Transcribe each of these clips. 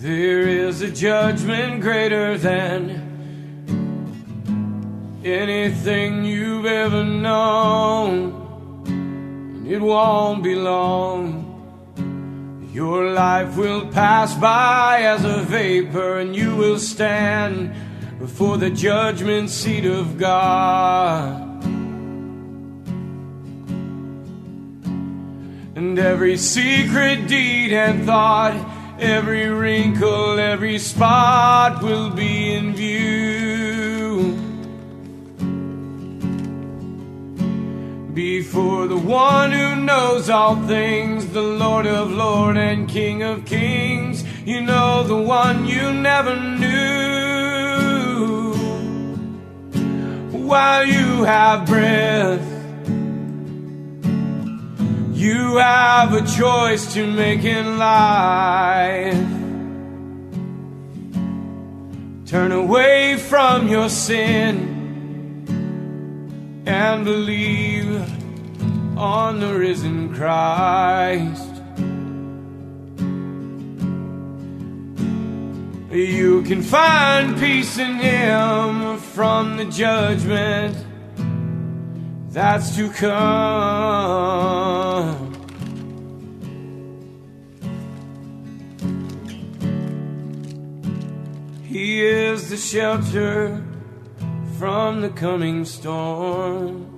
There is a judgment greater than anything you've ever known, and it won't be long. Your life will pass by as a vapor, and you will stand before the judgment seat of God. And every secret deed and thought, every wrinkle, every spot will be in view. Before the one who knows all things, the Lord of Lords and King of Kings, you know the one you never knew. While you have breath, you have a choice to make in life. Turn away from your sin and believe on the risen Christ. You can find peace in Him from the judgment that's to come. He is the shelter from the coming storm.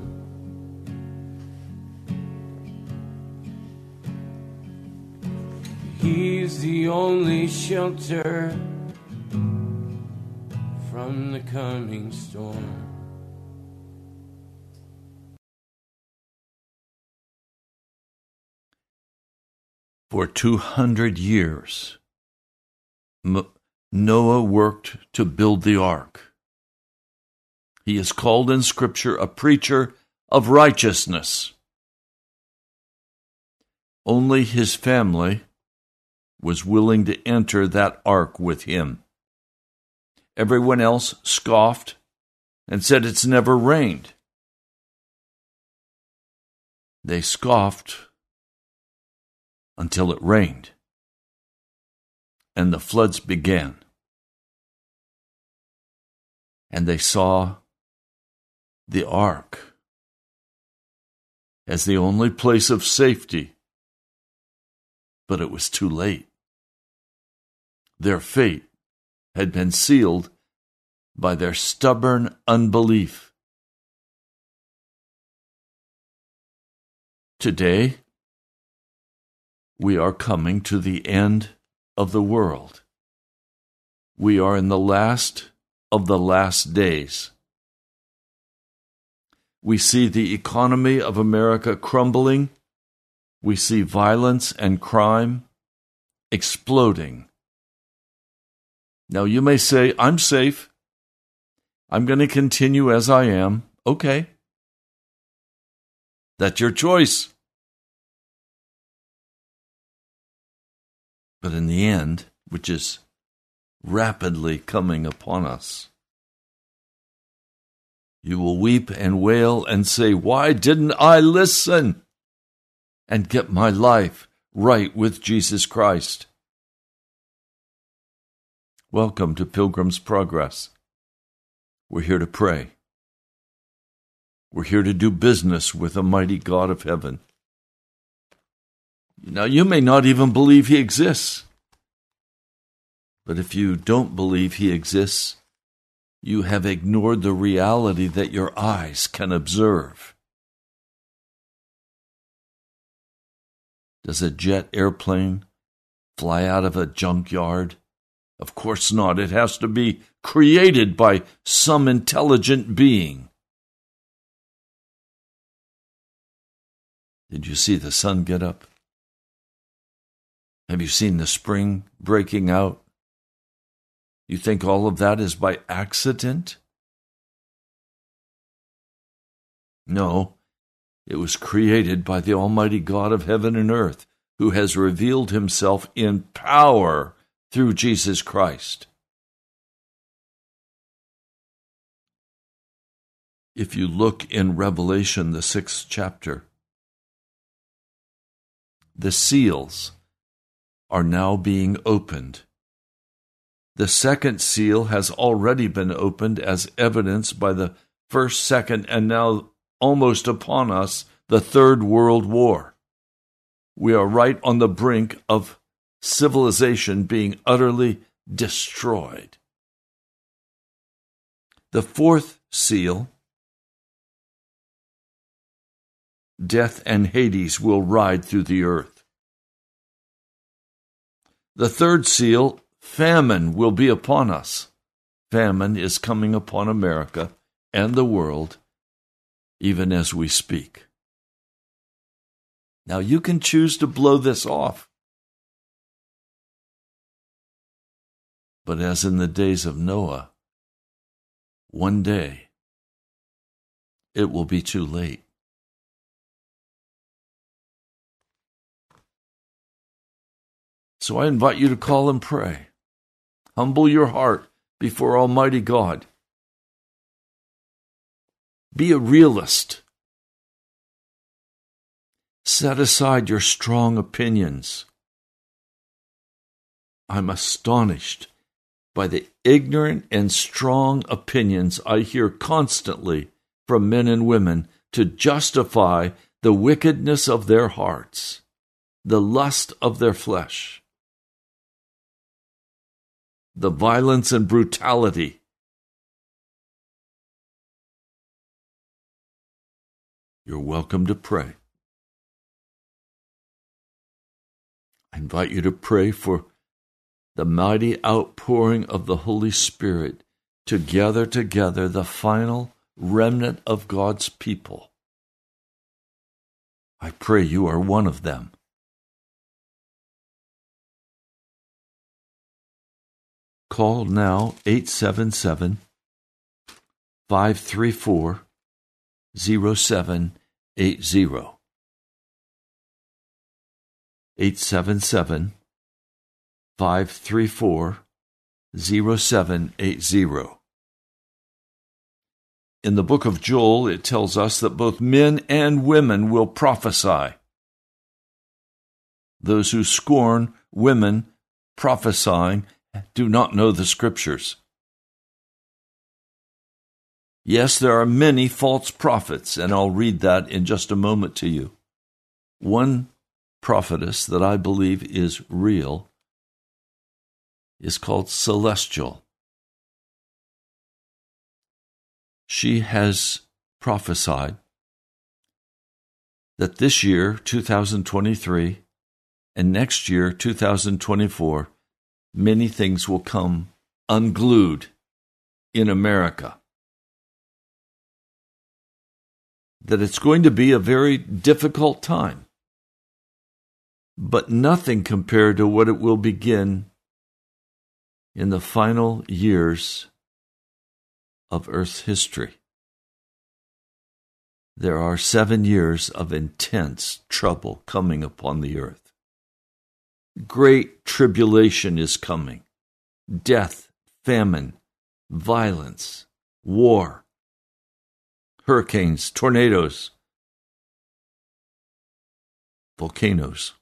He's the only shelter from the coming storm. For 200 years, Noah worked to build the ark. He is called in Scripture a preacher of righteousness. Only his family was willing to enter that ark with him. Everyone else scoffed and said it's never rained. They scoffed until it rained, and the floods began. And they saw the ark as the only place of safety, but it was too late. Their fate had been sealed by their stubborn unbelief. Today, we are coming to the end of the world. We are in the last of the last days. We see the economy of America crumbling. We see violence and crime exploding. Now, you may say, I'm safe. I'm going to continue as I am. Okay. That's your choice. But in the end, which is rapidly coming upon us, you will weep and wail and say, Why didn't I listen and get my life right with Jesus Christ? Welcome to Pilgrim's Progress. We're here to pray. We're here to do business with the mighty God of heaven. Now, you may not even believe he exists. But if you don't believe he exists, you have ignored the reality that your eyes can observe. Does a jet airplane fly out of a junkyard? Of course not. It has to be created by some intelligent being. Did you see the sun get up? Have you seen the spring breaking out? You think all of that is by accident? No, it was created by the Almighty God of heaven and earth, who has revealed himself in power through Jesus Christ. If you look in Revelation, the sixth chapter, the seals are now being opened. The second seal has already been opened as evidenced by the first, second, and now almost upon us, the Third World War. We are right on the brink of civilization being utterly destroyed. The fourth seal, death and Hades will ride through the earth. The third seal, famine will be upon us. Famine is coming upon America and the world even as we speak. Now you can choose to blow this off. But as in the days of Noah, one day it will be too late. So I invite you to call and pray. Humble your heart before Almighty God. Be a realist. Set aside your strong opinions. I'm astonished by the ignorant and strong opinions I hear constantly from men and women to justify the wickedness of their hearts, the lust of their flesh the violence and brutality. You're welcome to pray. I invite you to pray for the mighty outpouring of the Holy Spirit to gather together the final remnant of God's people. I pray you are one of them. Call now 877 534 0780. 877 534 0780. In the book of Joel, it tells us that both men and women will prophesy. Those who scorn women prophesying do not know the scriptures. Yes, there are many false prophets, and I'll read that in just a moment to you. One prophetess that I believe is real is called Celestial. She has prophesied that this year, 2023, and next year, 2024, many things will come unglued in America. That it's going to be a very difficult time, but nothing compared to what it will begin in the final years of Earth's history. There are seven years of intense trouble coming upon the earth. Great tribulation is coming death, famine, violence, war, hurricanes, tornadoes, volcanoes.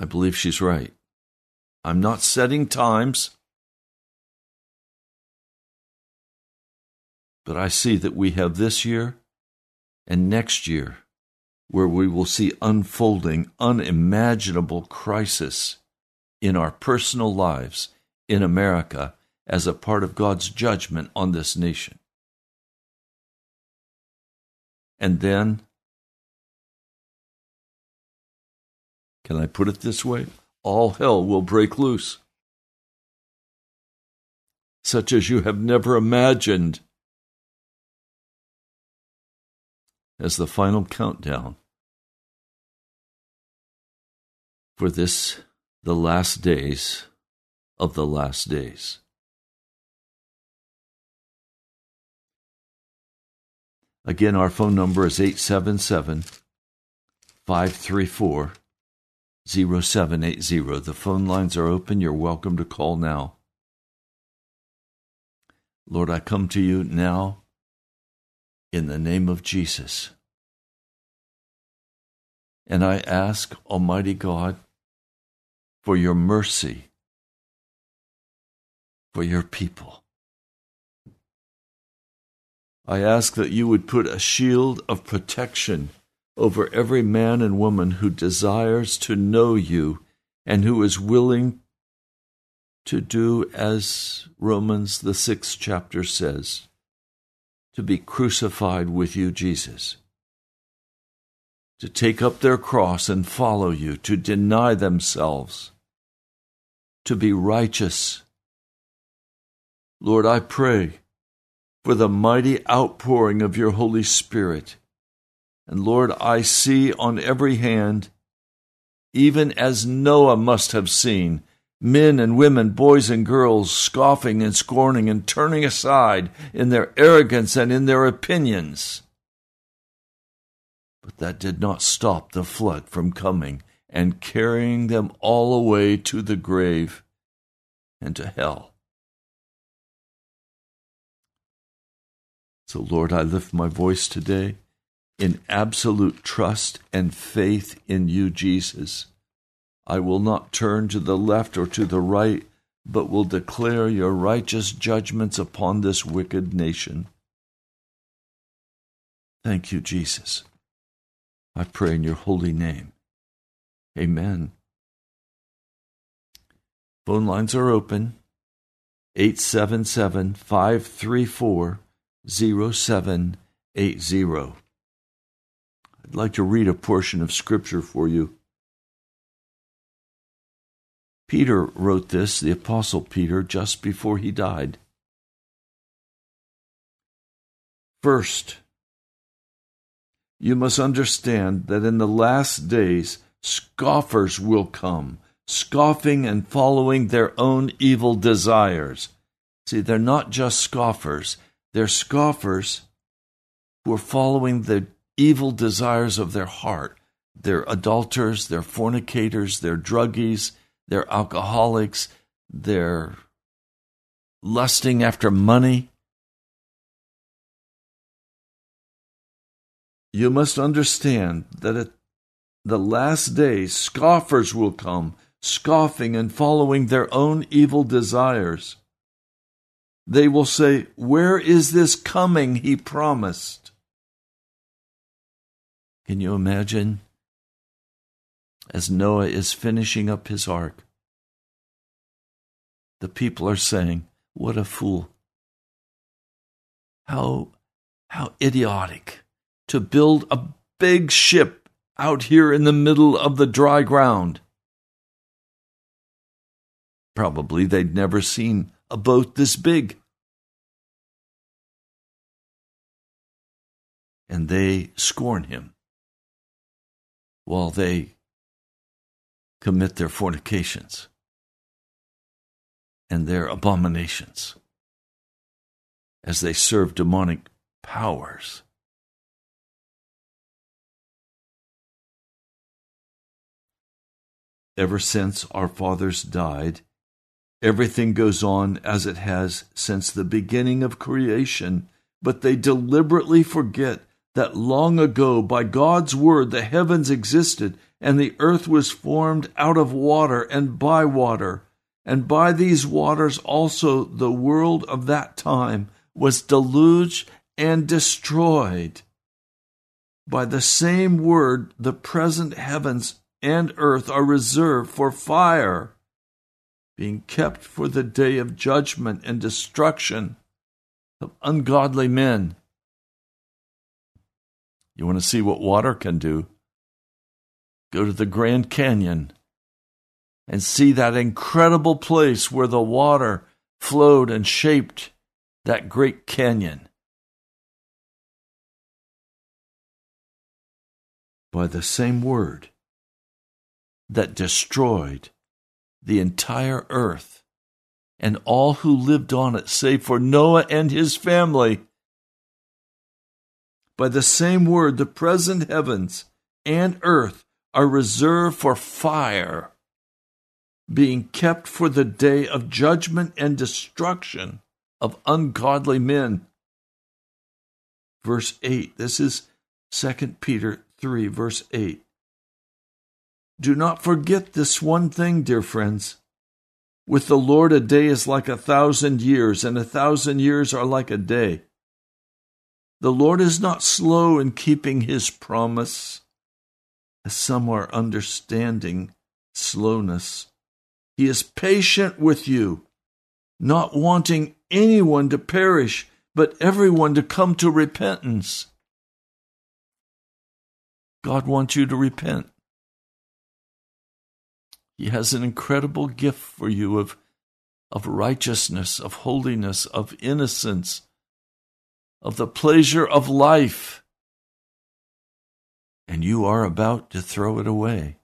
I believe she's right. I'm not setting times, but I see that we have this year and next year where we will see unfolding unimaginable crisis in our personal lives in America as a part of God's judgment on this nation. And then Can I put it this way? All hell will break loose, such as you have never imagined. As the final countdown for this, the last days of the last days. Again, our phone number is 877 534 0780. The phone lines are open. You're welcome to call now. Lord, I come to you now in the name of Jesus. And I ask, Almighty God, for your mercy for your people. I ask that you would put a shield of protection over every man and woman who desires to know you and who is willing to do as Romans, the sixth chapter says, to be crucified with you, Jesus, to take up their cross and follow you, to deny themselves, to be righteous. Lord, I pray for the mighty outpouring of your Holy Spirit and Lord, I see on every hand, even as Noah must have seen, men and women, boys and girls, scoffing and scorning and turning aside in their arrogance and in their opinions. But that did not stop the flood from coming and carrying them all away to the grave and to hell. So, Lord, I lift my voice today in absolute trust and faith in you, Jesus. I will not turn to the left or to the right, but will declare your righteous judgments upon this wicked nation. Thank you, Jesus. I pray in your holy name. Amen. Phone lines are open 877 534 0780. I'd like to read a portion of Scripture for you. Peter wrote this, the Apostle Peter, just before he died. First, you must understand that in the last days scoffers will come, scoffing and following their own evil desires. See, they're not just scoffers, they're scoffers who are following the evil desires of their heart. they're adulterers, they're fornicators, they're druggies, they're alcoholics, they're lusting after money. You must understand that at the last days, scoffers will come, scoffing and following their own evil desires. They will say, Where is this coming he promised? Can you imagine? As Noah is finishing up his ark, the people are saying, What a fool! How, how idiotic to build a big ship out here in the middle of the dry ground. Probably they'd never seen a boat this big. And they scorn him while they commit their fornications and their abominations as they serve demonic powers. Ever since our fathers died, everything goes on as it has since the beginning of creation, but they deliberately forget that long ago, by God's word, the heavens existed, and the earth was formed out of water and by water. And by these waters also the world of that time was deluged and destroyed. By the same word, the present heavens and earth are reserved for fire, being kept for the day of judgment and destruction of ungodly men. You want to see what water can do? Go to the Grand Canyon and see that incredible place where the water flowed and shaped that great canyon. By the same word, that destroyed the entire earth and all who lived on it, save for Noah and his family. By the same word, the present heavens and earth are reserved for fire, being kept for the day of judgment and destruction of ungodly men. Verse 8, this is 2 Peter 3, verse 8. Do not forget this one thing, dear friends. With the Lord, a day is like a thousand years, and a thousand years are like a day. The Lord is not slow in keeping his promise, as some are understanding slowness. He is patient with you, not wanting anyone to perish, but everyone to come to repentance. God wants you to repent. He has an incredible gift for you of, of righteousness, of holiness, of innocence, of the pleasure of life. And you are about to throw it away.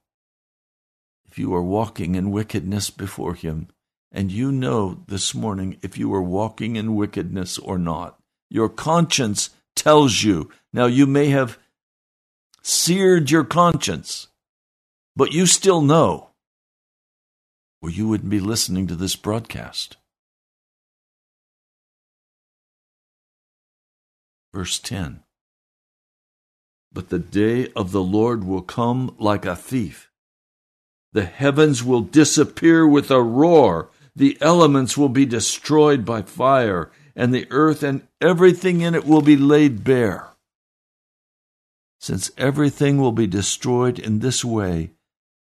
If you are walking in wickedness before Him, and you know this morning if you are walking in wickedness or not, your conscience tells you. Now, you may have seared your conscience, but you still know or you wouldn't be listening to this broadcast. Verse 10 But the day of the Lord will come like a thief. The heavens will disappear with a roar, the elements will be destroyed by fire, and the earth and everything in it will be laid bare. Since everything will be destroyed in this way,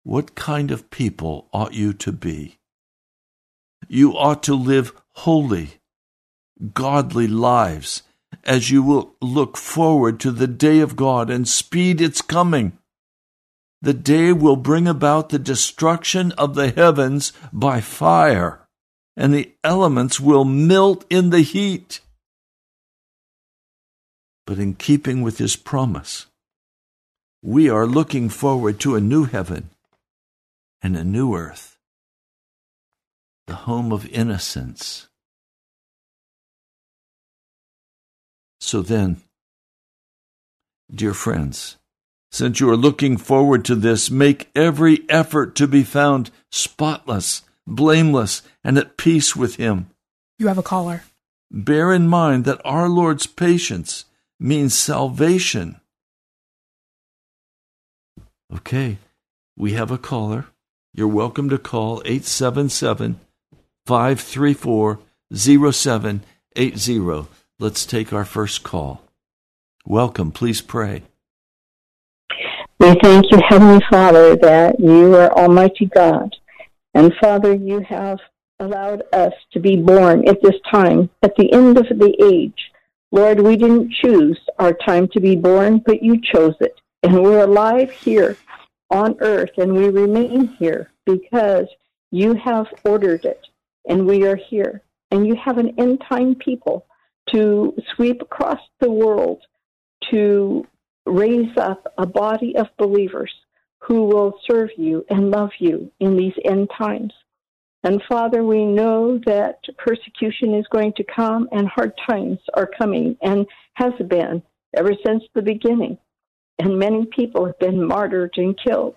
what kind of people ought you to be? You ought to live holy, godly lives as you will look forward to the day of God and speed its coming. The day will bring about the destruction of the heavens by fire, and the elements will melt in the heat. But in keeping with his promise, we are looking forward to a new heaven and a new earth, the home of innocence. So then, dear friends, Since you are looking forward to this, make every effort to be found spotless, blameless, and at peace with Him. You have a caller. Bear in mind that our Lord's patience means salvation. Okay, we have a caller. You're welcome to call 877 534 0780. Let's take our first call. Welcome. Please pray. We thank you, Heavenly Father, that you are Almighty God. And Father, you have allowed us to be born at this time, at the end of the age. Lord, we didn't choose our time to be born, but you chose it. And we're alive here on earth, and we remain here because you have ordered it, and we are here. And you have an end time people to sweep across the world to raise up a body of believers who will serve you and love you in these end times. And Father, we know that persecution is going to come and hard times are coming and has been ever since the beginning. And many people have been martyred and killed.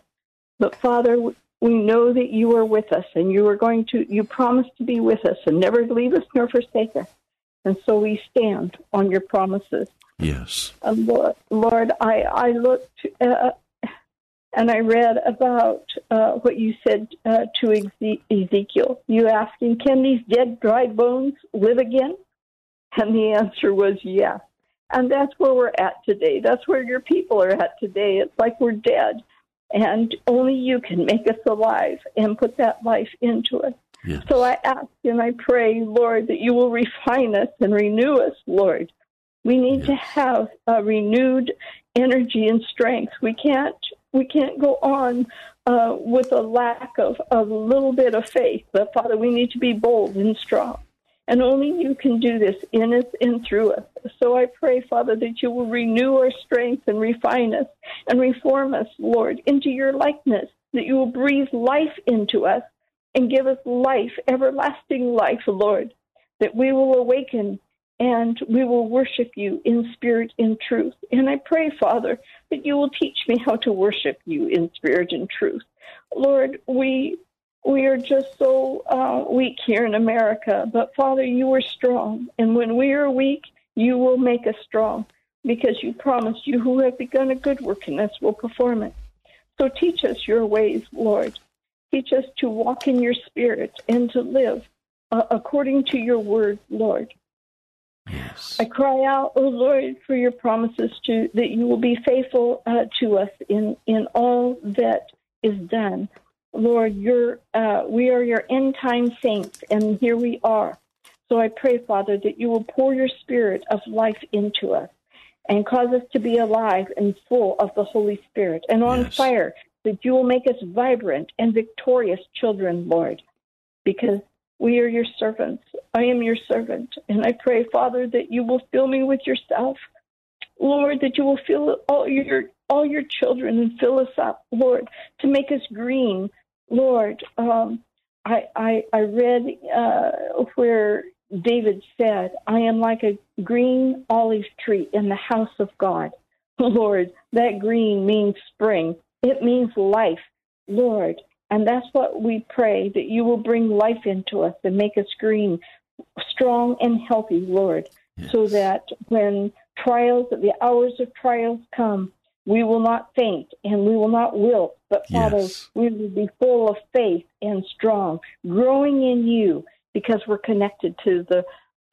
But Father, we know that you are with us and you are going to, you promise to be with us and never leave us nor forsake us. And so we stand on your promises. Yes. Uh, Lord, Lord, I, I looked uh, and I read about uh, what you said uh, to Ezekiel. You asked him, Can these dead, dry bones live again? And the answer was yes. And that's where we're at today. That's where your people are at today. It's like we're dead. And only you can make us alive and put that life into us. Yes. So I ask and I pray, Lord, that you will refine us and renew us, Lord. We need yes. to have a renewed energy and strength. We can't we can't go on uh, with a lack of a little bit of faith. But Father, we need to be bold and strong. And only you can do this in us and through us. So I pray, Father, that you will renew our strength and refine us and reform us, Lord, into your likeness, that you will breathe life into us and give us life, everlasting life, Lord, that we will awaken and we will worship you in spirit and truth. And I pray, Father, that you will teach me how to worship you in spirit and truth. Lord, we we are just so uh, weak here in America, but Father, you are strong, and when we are weak, you will make us strong, because you promised you who have begun a good work in us will perform it. So teach us your ways, Lord. Teach us to walk in your spirit and to live uh, according to your word, Lord. Yes. I cry out, O oh Lord, for your promises to that you will be faithful uh, to us in in all that is done. Lord, you uh, we are your end time saints, and here we are. So I pray, Father, that you will pour your spirit of life into us and cause us to be alive and full of the Holy Spirit and on yes. fire, that you will make us vibrant and victorious children, Lord, because we are your servants. I am your servant. And I pray, Father, that you will fill me with yourself. Lord, that you will fill all your all your children and fill us up, Lord, to make us green. Lord, um, I, I, I read uh, where David said, I am like a green olive tree in the house of God. Lord, that green means spring. It means life. Lord, and that's what we pray that you will bring life into us and make us green, strong and healthy, Lord, yes. so that when trials, the hours of trials come, we will not faint and we will not wilt, but Father, yes. we will be full of faith and strong, growing in you because we're connected to the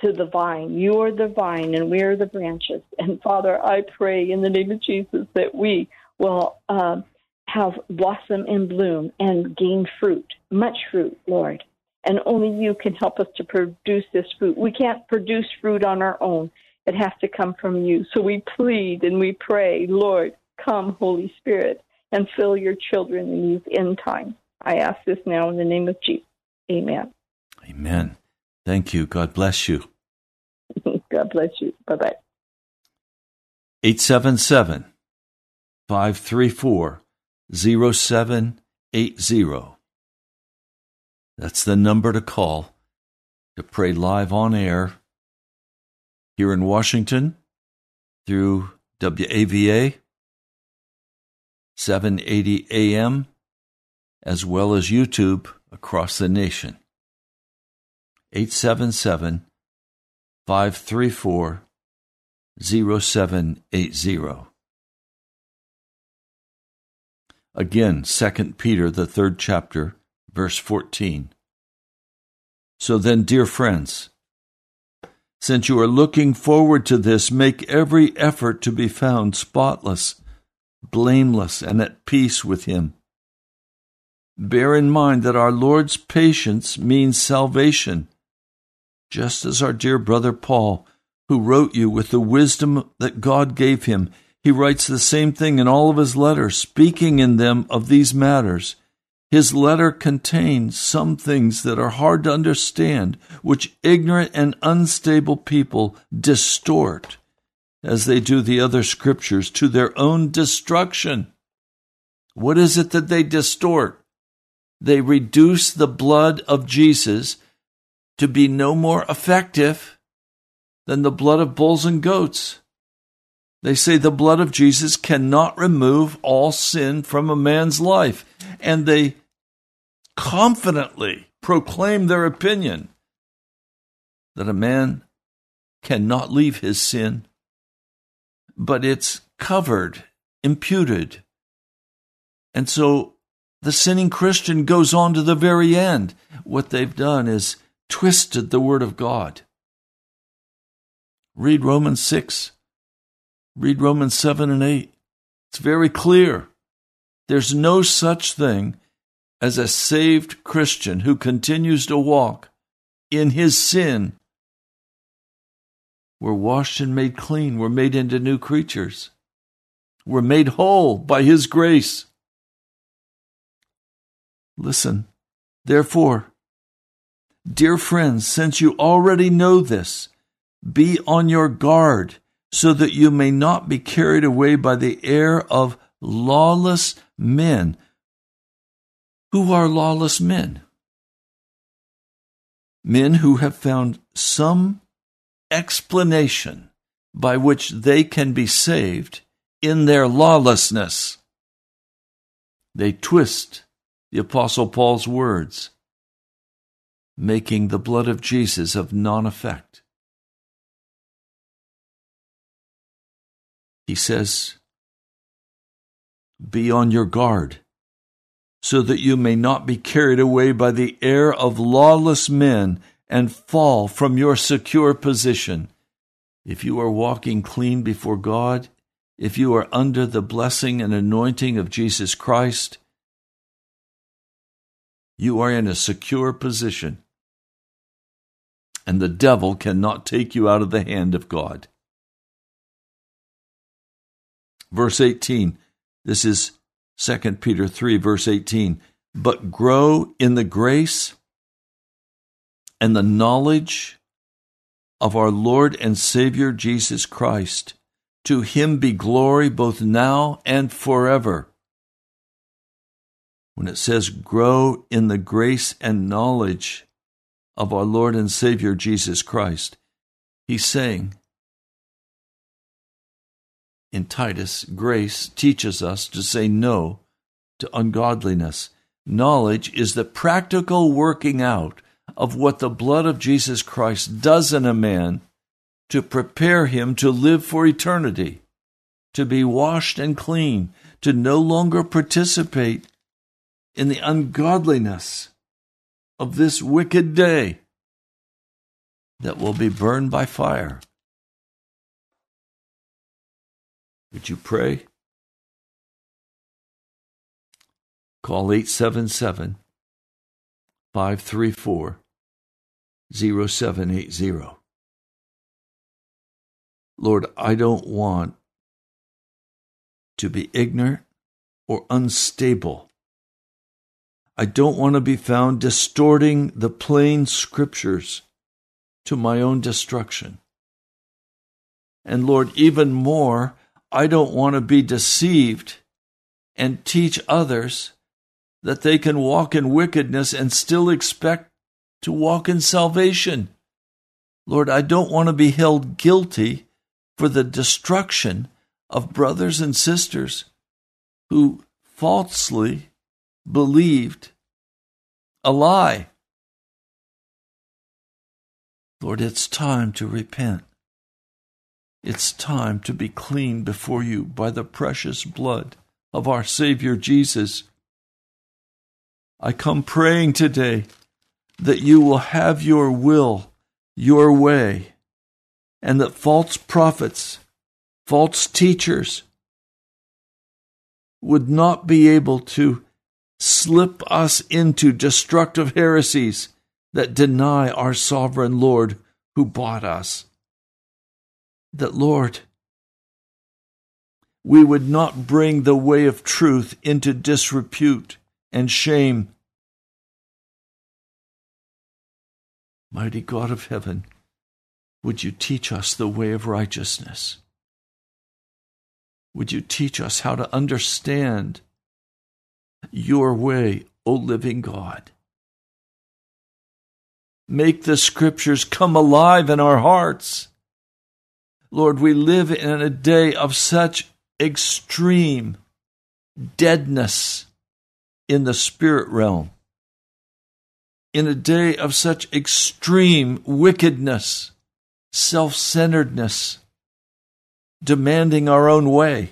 to the vine. You are the vine and we are the branches. And Father, I pray in the name of Jesus that we will uh, have blossom and bloom and gain fruit, much fruit, Lord. And only you can help us to produce this fruit. We can't produce fruit on our own. It has to come from you. So we plead and we pray, Lord, come, Holy Spirit, and fill your children in these end times. I ask this now in the name of Jesus. Amen. Amen. Thank you. God bless you. God bless you. Bye bye. 877 534 0780. That's the number to call to pray live on air here in Washington through WAVA 780 AM, as well as YouTube across the nation. 877 534 0780. Again, 2 Peter, the third chapter, verse 14. So then, dear friends, since you are looking forward to this, make every effort to be found spotless, blameless, and at peace with Him. Bear in mind that our Lord's patience means salvation, just as our dear brother Paul, who wrote you with the wisdom that God gave him, he writes the same thing in all of his letters, speaking in them of these matters his letter contains some things that are hard to understand, which ignorant and unstable people distort, as they do the other scriptures, to their own destruction. What is it that they distort? They reduce the blood of Jesus to be no more effective than the blood of bulls and goats. They say the blood of Jesus cannot remove all sin from a man's life. And they confidently proclaim their opinion that a man cannot leave his sin, but it's covered, imputed. And so the sinning Christian goes on to the very end. What they've done is twisted the Word of God. Read Romans 6, read Romans 7 and 8. It's very clear. There's no such thing as a saved Christian who continues to walk in his sin, we're washed and made clean. We're made into new creatures. We're made whole by his grace. Listen, therefore, dear friends, since you already know this, be on your guard so that you may not be carried away by the air of lawless men who are lawless men. Men who have found some explanation by which they can be saved in their lawlessness. They twist the Apostle Paul's words, making the blood of Jesus of non effect. He says, Be on your guard so that you may not be carried away by the air of lawless men and fall from your secure position. If you are walking clean before God, if you are under the blessing and anointing of Jesus Christ, you are in a secure position. And the devil cannot take you out of the hand of God. Verse 18 this is 2 Peter 3, verse 18. But grow in the grace and the knowledge of our Lord and Savior Jesus Christ. To him be glory both now and forever. When it says grow in the grace and knowledge of our Lord and Savior Jesus Christ, he's saying in Titus, grace teaches us to say no to ungodliness. Knowledge is the practical working out of what the blood of Jesus Christ does in a man to prepare him to live for eternity, to be washed and clean, to no longer participate in the ungodliness of this wicked day that will be burned by fire. Would you pray? Call 877 534 0780. Lord, I don't want to be ignorant or unstable. I don't want to be found distorting the plain scriptures to my own destruction. And Lord, even more, I don't want to be deceived and teach others that they can walk in wickedness and still expect to walk in salvation. Lord, I don't want to be held guilty for the destruction of brothers and sisters who falsely believed a lie. Lord, it's time to repent. It's time to be clean before you by the precious blood of our Savior Jesus. I come praying today that you will have your will, your way, and that false prophets, false teachers would not be able to slip us into destructive heresies that deny our sovereign Lord who bought us that, Lord, we would not bring the way of truth into disrepute and shame. Mighty God of heaven, would you teach us the way of righteousness? Would you teach us how to understand your way, O living God? Make the scriptures come alive in our hearts Lord, we live in a day of such extreme deadness in the spirit realm, in a day of such extreme wickedness, self centeredness, demanding our own way,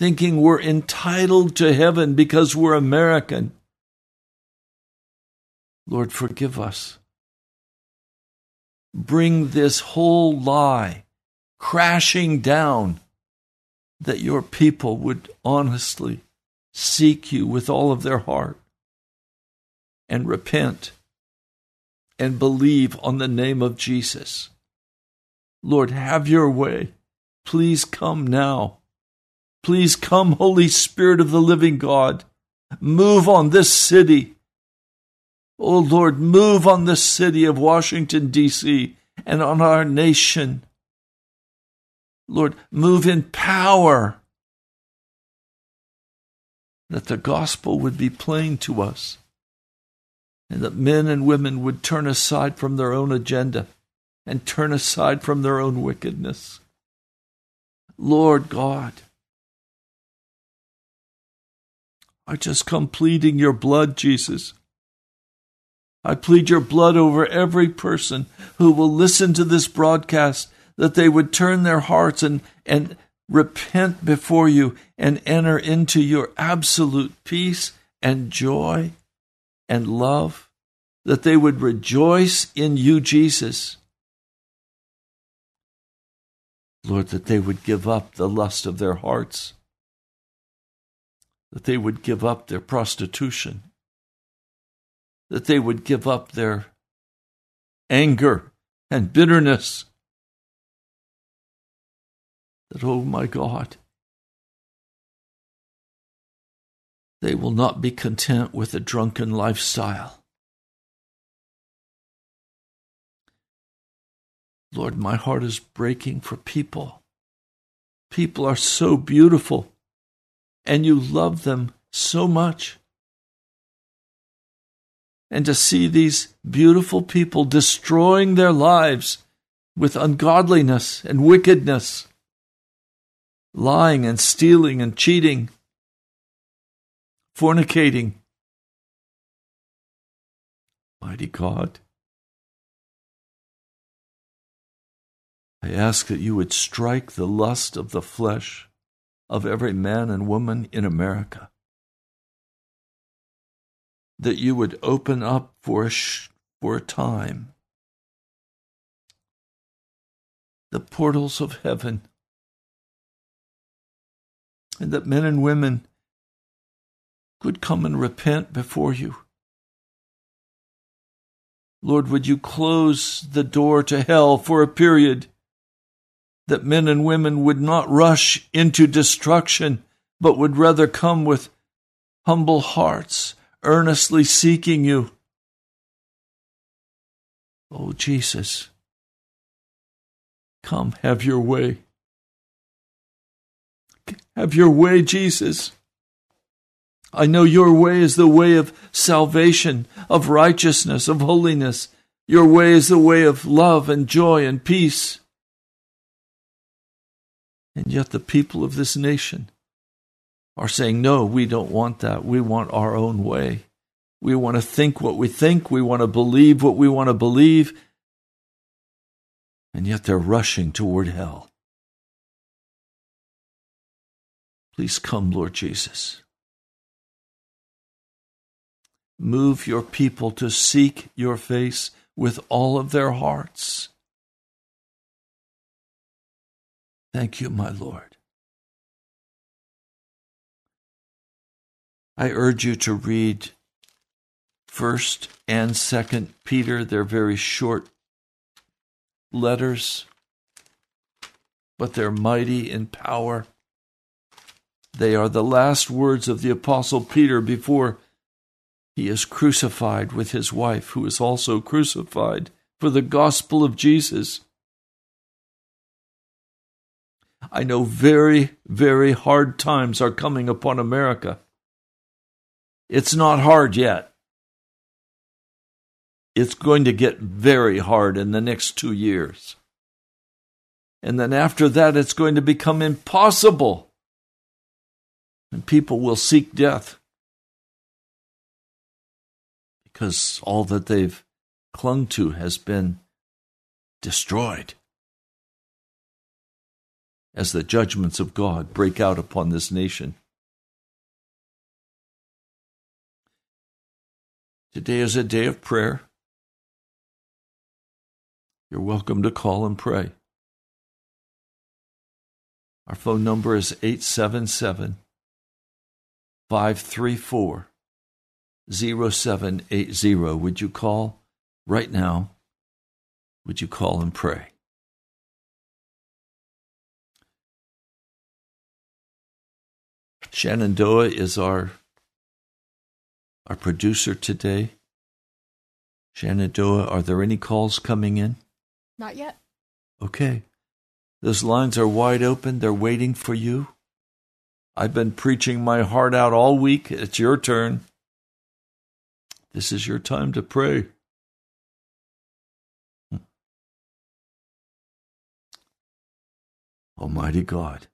thinking we're entitled to heaven because we're American. Lord, forgive us bring this whole lie crashing down, that your people would honestly seek you with all of their heart and repent and believe on the name of Jesus. Lord, have your way. Please come now. Please come, Holy Spirit of the living God. Move on this city Oh Lord, move on the city of Washington, D.C., and on our nation. Lord, move in power that the gospel would be plain to us and that men and women would turn aside from their own agenda and turn aside from their own wickedness. Lord God, I just come pleading your blood, Jesus. I plead your blood over every person who will listen to this broadcast, that they would turn their hearts and, and repent before you and enter into your absolute peace and joy and love, that they would rejoice in you, Jesus. Lord, that they would give up the lust of their hearts, that they would give up their prostitution that they would give up their anger and bitterness. That, oh my God, they will not be content with a drunken lifestyle. Lord, my heart is breaking for people. People are so beautiful, and you love them so much and to see these beautiful people destroying their lives with ungodliness and wickedness, lying and stealing and cheating, fornicating. Mighty God, I ask that you would strike the lust of the flesh of every man and woman in America that you would open up for a, sh- for a time the portals of heaven, and that men and women could come and repent before you. Lord, would you close the door to hell for a period that men and women would not rush into destruction, but would rather come with humble hearts earnestly seeking you. Oh, Jesus, come, have your way. Have your way, Jesus. I know your way is the way of salvation, of righteousness, of holiness. Your way is the way of love and joy and peace. And yet, the people of this nation are saying, No, we don't want that. We want our own way. We want to think what we think. We want to believe what we want to believe. And yet they're rushing toward hell. Please come, Lord Jesus. Move your people to seek your face with all of their hearts. Thank you, my Lord. I urge you to read 1st and 2nd Peter. They're very short letters, but they're mighty in power. They are the last words of the Apostle Peter before he is crucified with his wife, who is also crucified for the gospel of Jesus. I know very, very hard times are coming upon America. It's not hard yet. It's going to get very hard in the next two years. And then after that, it's going to become impossible. And people will seek death because all that they've clung to has been destroyed as the judgments of God break out upon this nation. Today is a day of prayer. You're welcome to call and pray. Our phone number is 877 534 0780. Would you call right now? Would you call and pray? Shenandoah is our our producer today. Shenandoah, are there any calls coming in? Not yet. Okay. Those lines are wide open. They're waiting for you. I've been preaching my heart out all week. It's your turn. This is your time to pray. Hmm. Almighty God.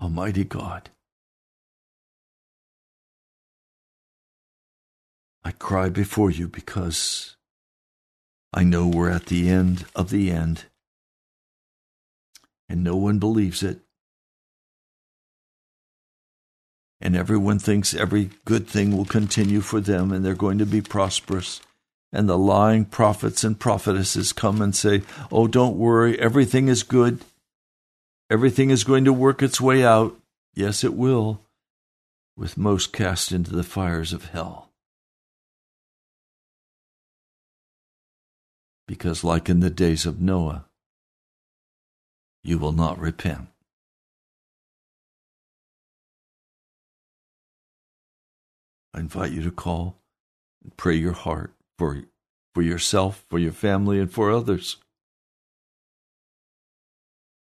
Almighty God. I cry before you because I know we're at the end of the end, and no one believes it. And everyone thinks every good thing will continue for them and they're going to be prosperous. And the lying prophets and prophetesses come and say, Oh, don't worry, everything is good. Everything is going to work its way out. Yes, it will, with most cast into the fires of hell. Because, like in the days of Noah, you will not repent. I invite you to call and pray your heart for, for yourself, for your family, and for others.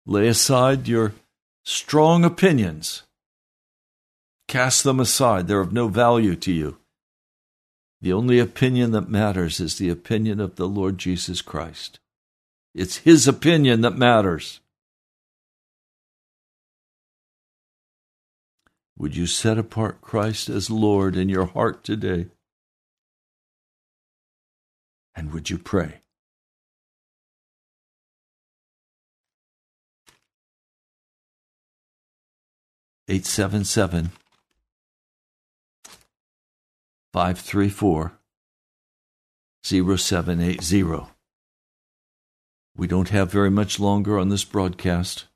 Lay aside your strong opinions. Cast them aside. They're of no value to you. The only opinion that matters is the opinion of the Lord Jesus Christ. It's His opinion that matters. Would you set apart Christ as Lord in your heart today? And would you pray? Eight seven seven five three four zero seven eight zero. We don't have very much longer on this broadcast.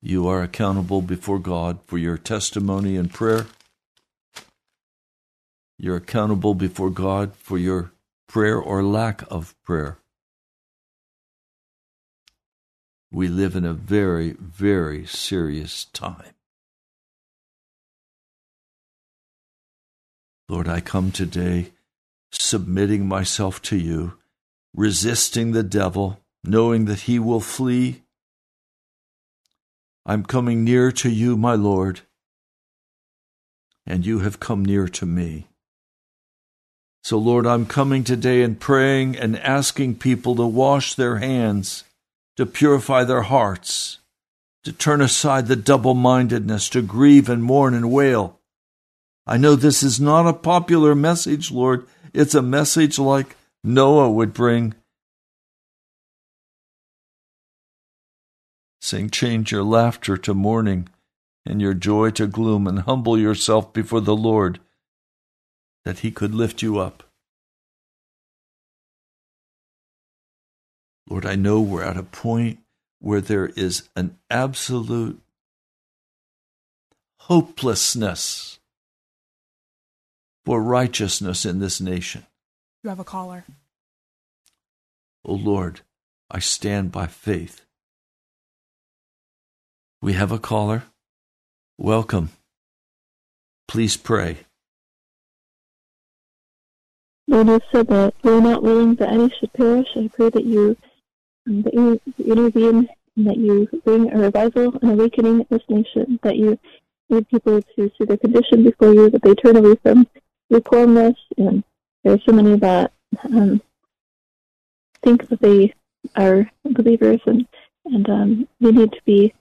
You are accountable before God for your testimony and prayer. You're accountable before God for your prayer or lack of prayer. We live in a very, very serious time. Lord, I come today submitting myself to you, resisting the devil, knowing that he will flee I'm coming near to you, my Lord, and you have come near to me. So, Lord, I'm coming today and praying and asking people to wash their hands, to purify their hearts, to turn aside the double mindedness, to grieve and mourn and wail. I know this is not a popular message, Lord. It's a message like Noah would bring. Saying, change your laughter to mourning and your joy to gloom, and humble yourself before the Lord that he could lift you up. Lord, I know we're at a point where there is an absolute hopelessness for righteousness in this nation. You have a caller. O oh Lord, I stand by faith. We have a caller. Welcome. Please pray. Lord, you said that you are not willing that any should perish. I pray that you, um, that you intervene and that you bring a revival and awakening in this nation, that you lead people to see their condition before you, that they turn away from lukewarmness. And there are so many that um, think that they are believers and, and um, they need to be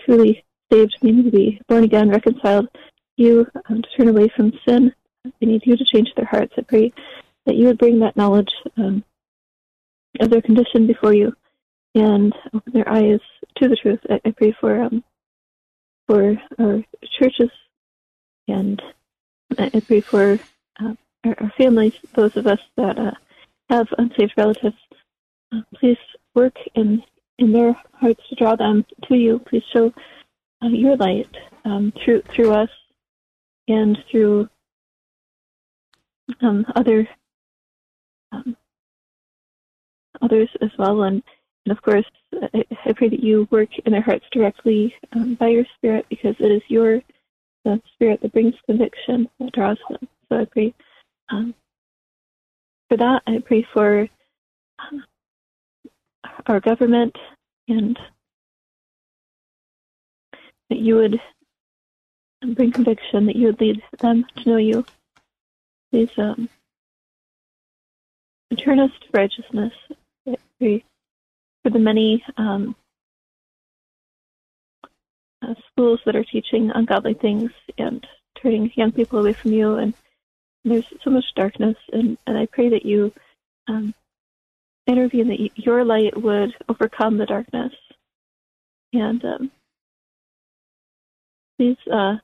truly saved. They need to be born again, reconciled. You um, to turn away from sin they need you to change their hearts. I pray that you would bring that knowledge um, of their condition before you and open their eyes to the truth. I, I pray for um, for our churches and I pray for uh, our, our, families, those of us that uh, have unsaved relatives. Uh, please work in in their hearts to draw them to you. Please show uh, your light um, through through us and through um, other um, others as well, and, and of course, I, I, pray that you work in their hearts directly um, by your Spirit, because it is your the Spirit that brings conviction that draws them. So I pray um, for that. I pray for um, our government and that you would bring conviction, that you would lead them to know you Please um, turn us to righteousness. I pray For the many um, uh, schools that are teaching ungodly things and turning young people away from you, and there's so much darkness, and, and I pray that you um, intervene, that your light would overcome the darkness. And um, please uh,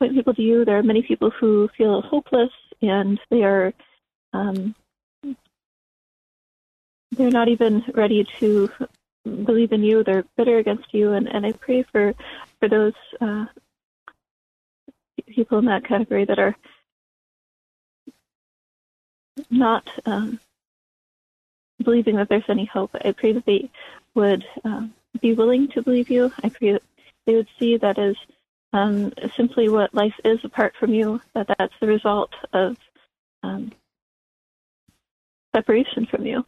point people to you. There are many people who feel hopeless and they are um, they're not even ready to believe in you. They're bitter against you, and, and I pray for for those uh, people in that category that are not um, believing that there's any hope. I pray that they would um, be willing to believe you. I pray that they would see that as um, simply what life is apart from you, that that's the result of um, separation from you.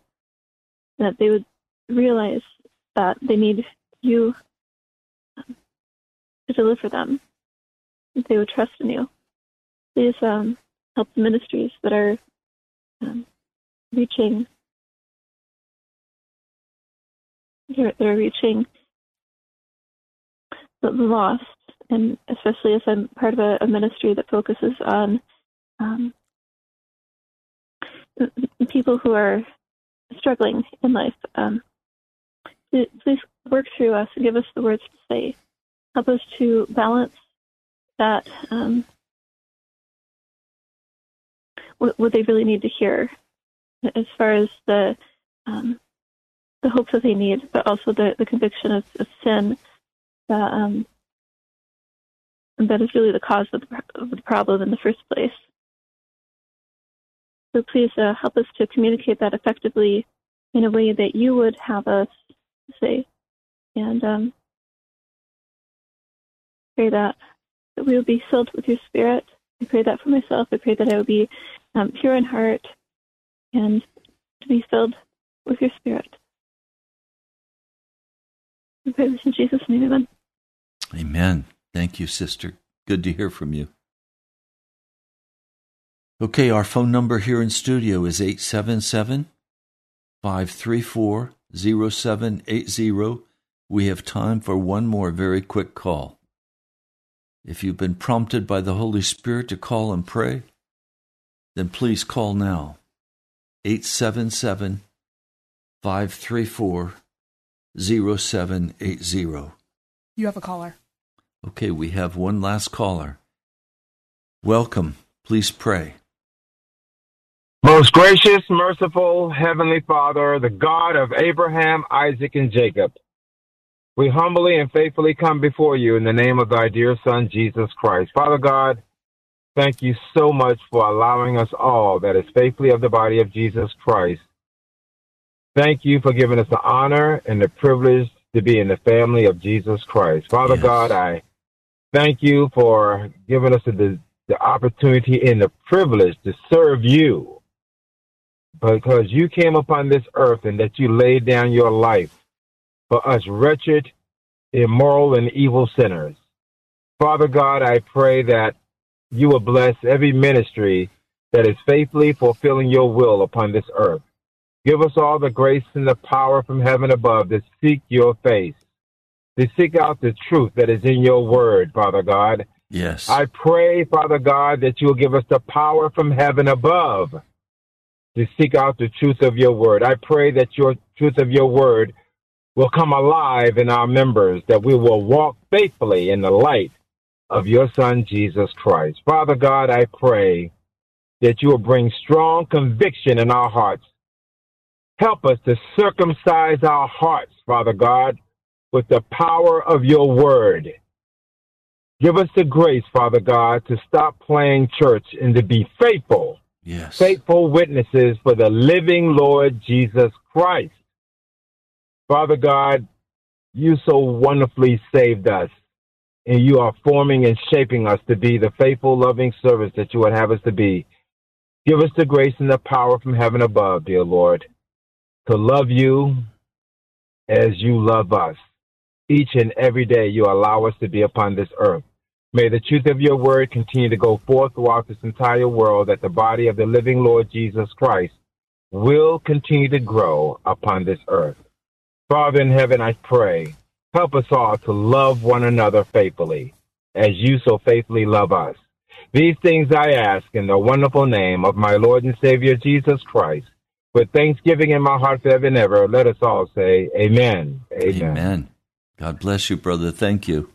That they would realize that they need you um, to deliver them. They would trust in you. Please um, help the ministries that are um, reaching. They're reaching the lost and especially as I'm part of a, a ministry that focuses on um, people who are struggling in life. Um, please work through us and give us the words to say. Help us to balance that um, what, they really need to hear, as far as the um, the hope that they need, but also the, the conviction of, of sin that um, that is really the cause of the, of the problem in the first place. So please uh, help us to communicate that effectively in a way that you would have us say. And um, pray that, that we will be filled with your spirit. I pray that for myself. I pray that I will be um, pure in heart and to be filled with your spirit. We pray this in Jesus' name, amen. Amen. Thank you, sister. Good to hear from you. Okay, our phone number here in studio is 877 534 0780. We have time for one more very quick call. If you've been prompted by the Holy Spirit to call and pray, then please call now. 877 534 0780. You have a caller. Okay, we have one last caller. Welcome. Please pray. Most gracious, merciful, heavenly Father, the God of Abraham, Isaac, and Jacob, we humbly and faithfully come before you in the name of thy dear Son, Jesus Christ. Father God, thank you so much for allowing us all that is faithfully of the body of Jesus Christ. Thank you for giving us the honor and the privilege to be in the family of Jesus Christ. Father Yes. God, I thank you for giving us the, the opportunity and the privilege to serve you because you came upon this earth and that you laid down your life for us wretched, immoral, and evil sinners. Father God, I pray that you will bless every ministry that is faithfully fulfilling your will upon this earth. Give us all the grace and the power from heaven above to seek your face, to seek out the truth that is in your word, Father God. Yes. I pray, Father God, that you will give us the power from heaven above to seek out the truth of your word. I pray that your truth of your word will come alive in our members, that we will walk faithfully in the light of your Son, Jesus Christ. Father God, I pray that you will bring strong conviction in our hearts. Help us to circumcise our hearts, Father God, with the power of your word. Give us the grace, Father God, to stop playing church and to be faithful, yes. faithful witnesses for the living Lord Jesus Christ. Father God, you so wonderfully saved us, and you are forming and shaping us to be the faithful, loving servants that you would have us to be. Give us the grace and the power from heaven above, dear Lord, to love you as you love us. Each and every day you allow us to be upon this earth. May the truth of your word continue to go forth throughout this entire world that the body of the living Lord Jesus Christ will continue to grow upon this earth. Father in heaven, I pray, help us all to love one another faithfully as you so faithfully love us. These things I ask in the wonderful name of my Lord and Savior Jesus Christ. With thanksgiving in my heart forever and ever, let us all say, Amen. Amen. Amen. God bless you, brother. Thank you.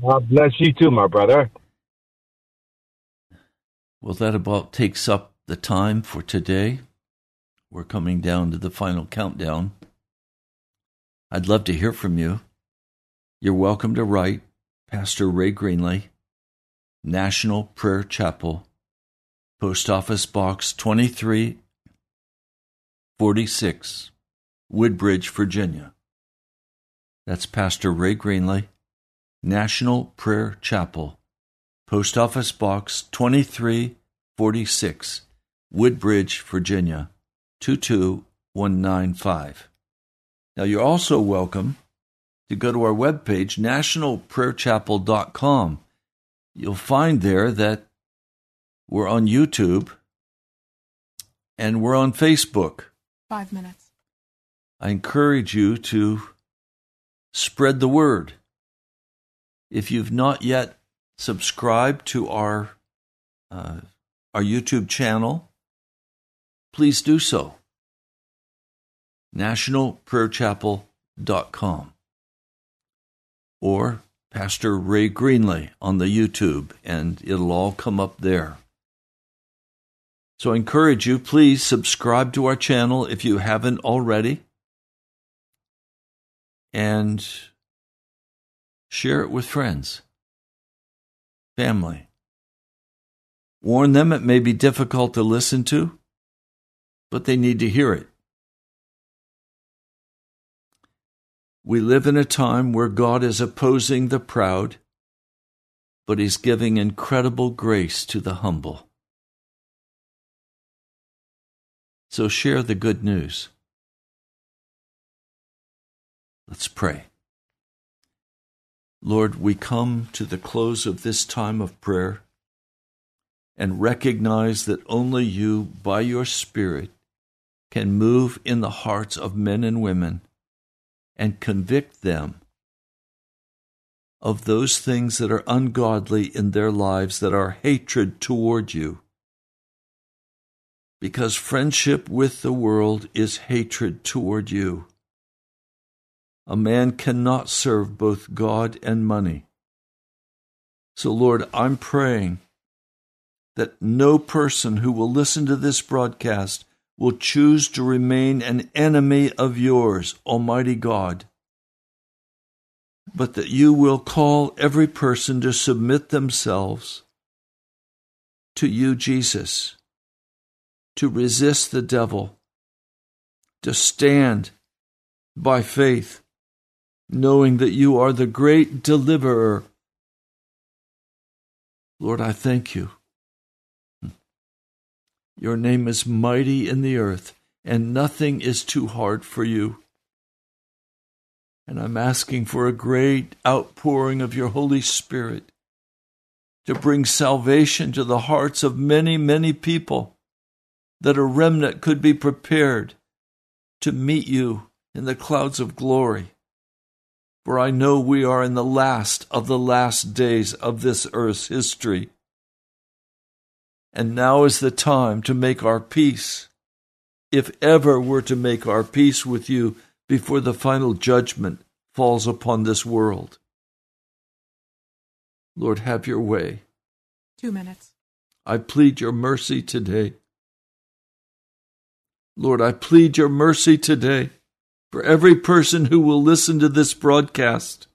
God bless you too, my brother. Well, that about takes up the time for today. We're coming down to the final countdown. I'd love to hear from you. You're welcome to write Pastor Ray Greenley, National Prayer Chapel, Post Office Box 2346, Woodbridge, Virginia. That's Pastor Ray Greenley, National Prayer Chapel, Post Office Box 2346, Woodbridge, Virginia 22195. Now, you're also welcome to go to our webpage, nationalprayerchapel.com. You'll find there that we're on YouTube and we're on Facebook. Five minutes. I encourage you to spread the word. If you've not yet subscribed to our uh, our YouTube channel, please do so. NationalPrayerChapel.com or Pastor Ray Greenley on the YouTube, and it'll all come up there. So I encourage you, please subscribe to our channel if you haven't already, and share it with friends, family. Warn them it may be difficult to listen to, but they need to hear it. We live in a time where God is opposing the proud, but He's giving incredible grace to the humble. So share the good news. Let's pray. Lord, we come to the close of this time of prayer. and recognize that only you, by your Spirit, can move in the hearts of men and women and convict them of those things that are ungodly in their lives that are hatred toward you. Because friendship with the world is hatred toward you. A man cannot serve both God and money. So, Lord, I'm praying that no person who will listen to this broadcast will choose to remain an enemy of yours, Almighty God, but that you will call every person to submit themselves to you, Jesus, to resist the devil, to stand by faith, knowing that you are the great deliverer. Lord, I thank you your name is mighty in the earth, and nothing is too hard for you. And I'm asking for a great outpouring of your Holy Spirit to bring salvation to the hearts of many, many people, that a remnant could be prepared to meet you in the clouds of glory. For I know we are in the last of the last days of this earth's history and now is the time to make our peace, if ever we're to make our peace with you before the final judgment falls upon this world. Lord, have your way. Two minutes. I plead your mercy today. Lord, I plead your mercy today for every person who will listen to this broadcast.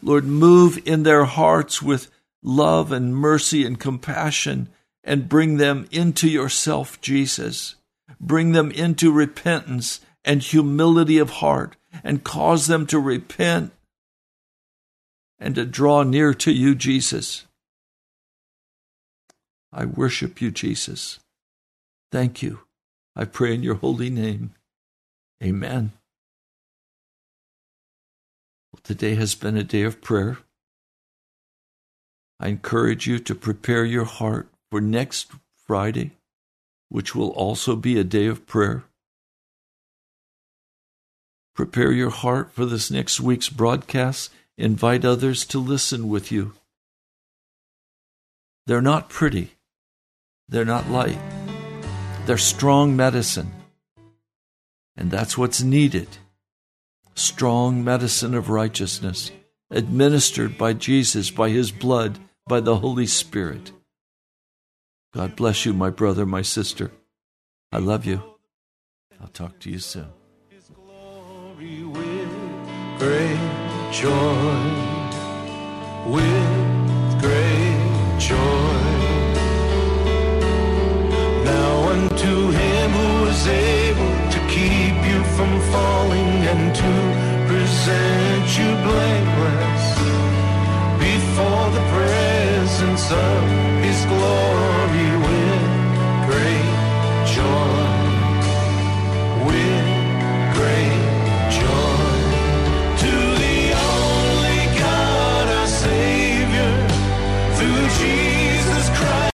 Lord, move in their hearts with love and mercy and compassion and bring them into yourself, Jesus. Bring them into repentance and humility of heart and cause them to repent and to draw near to you, Jesus. I worship you, Jesus. Thank you. I pray in your holy name. Amen. Well, today has been a day of prayer. I encourage you to prepare your heart for next Friday, which will also be a day of prayer. Prepare your heart for this next week's broadcast. Invite others to listen with you. They're not pretty. They're not light. They're strong medicine. And that's what's needed strong medicine of righteousness, administered by Jesus, by his blood, by the Holy Spirit. God bless you, my brother, my sister. I love you. I'll talk to you soon. Now unto him who is able from falling and to present you blameless before the presence of his glory.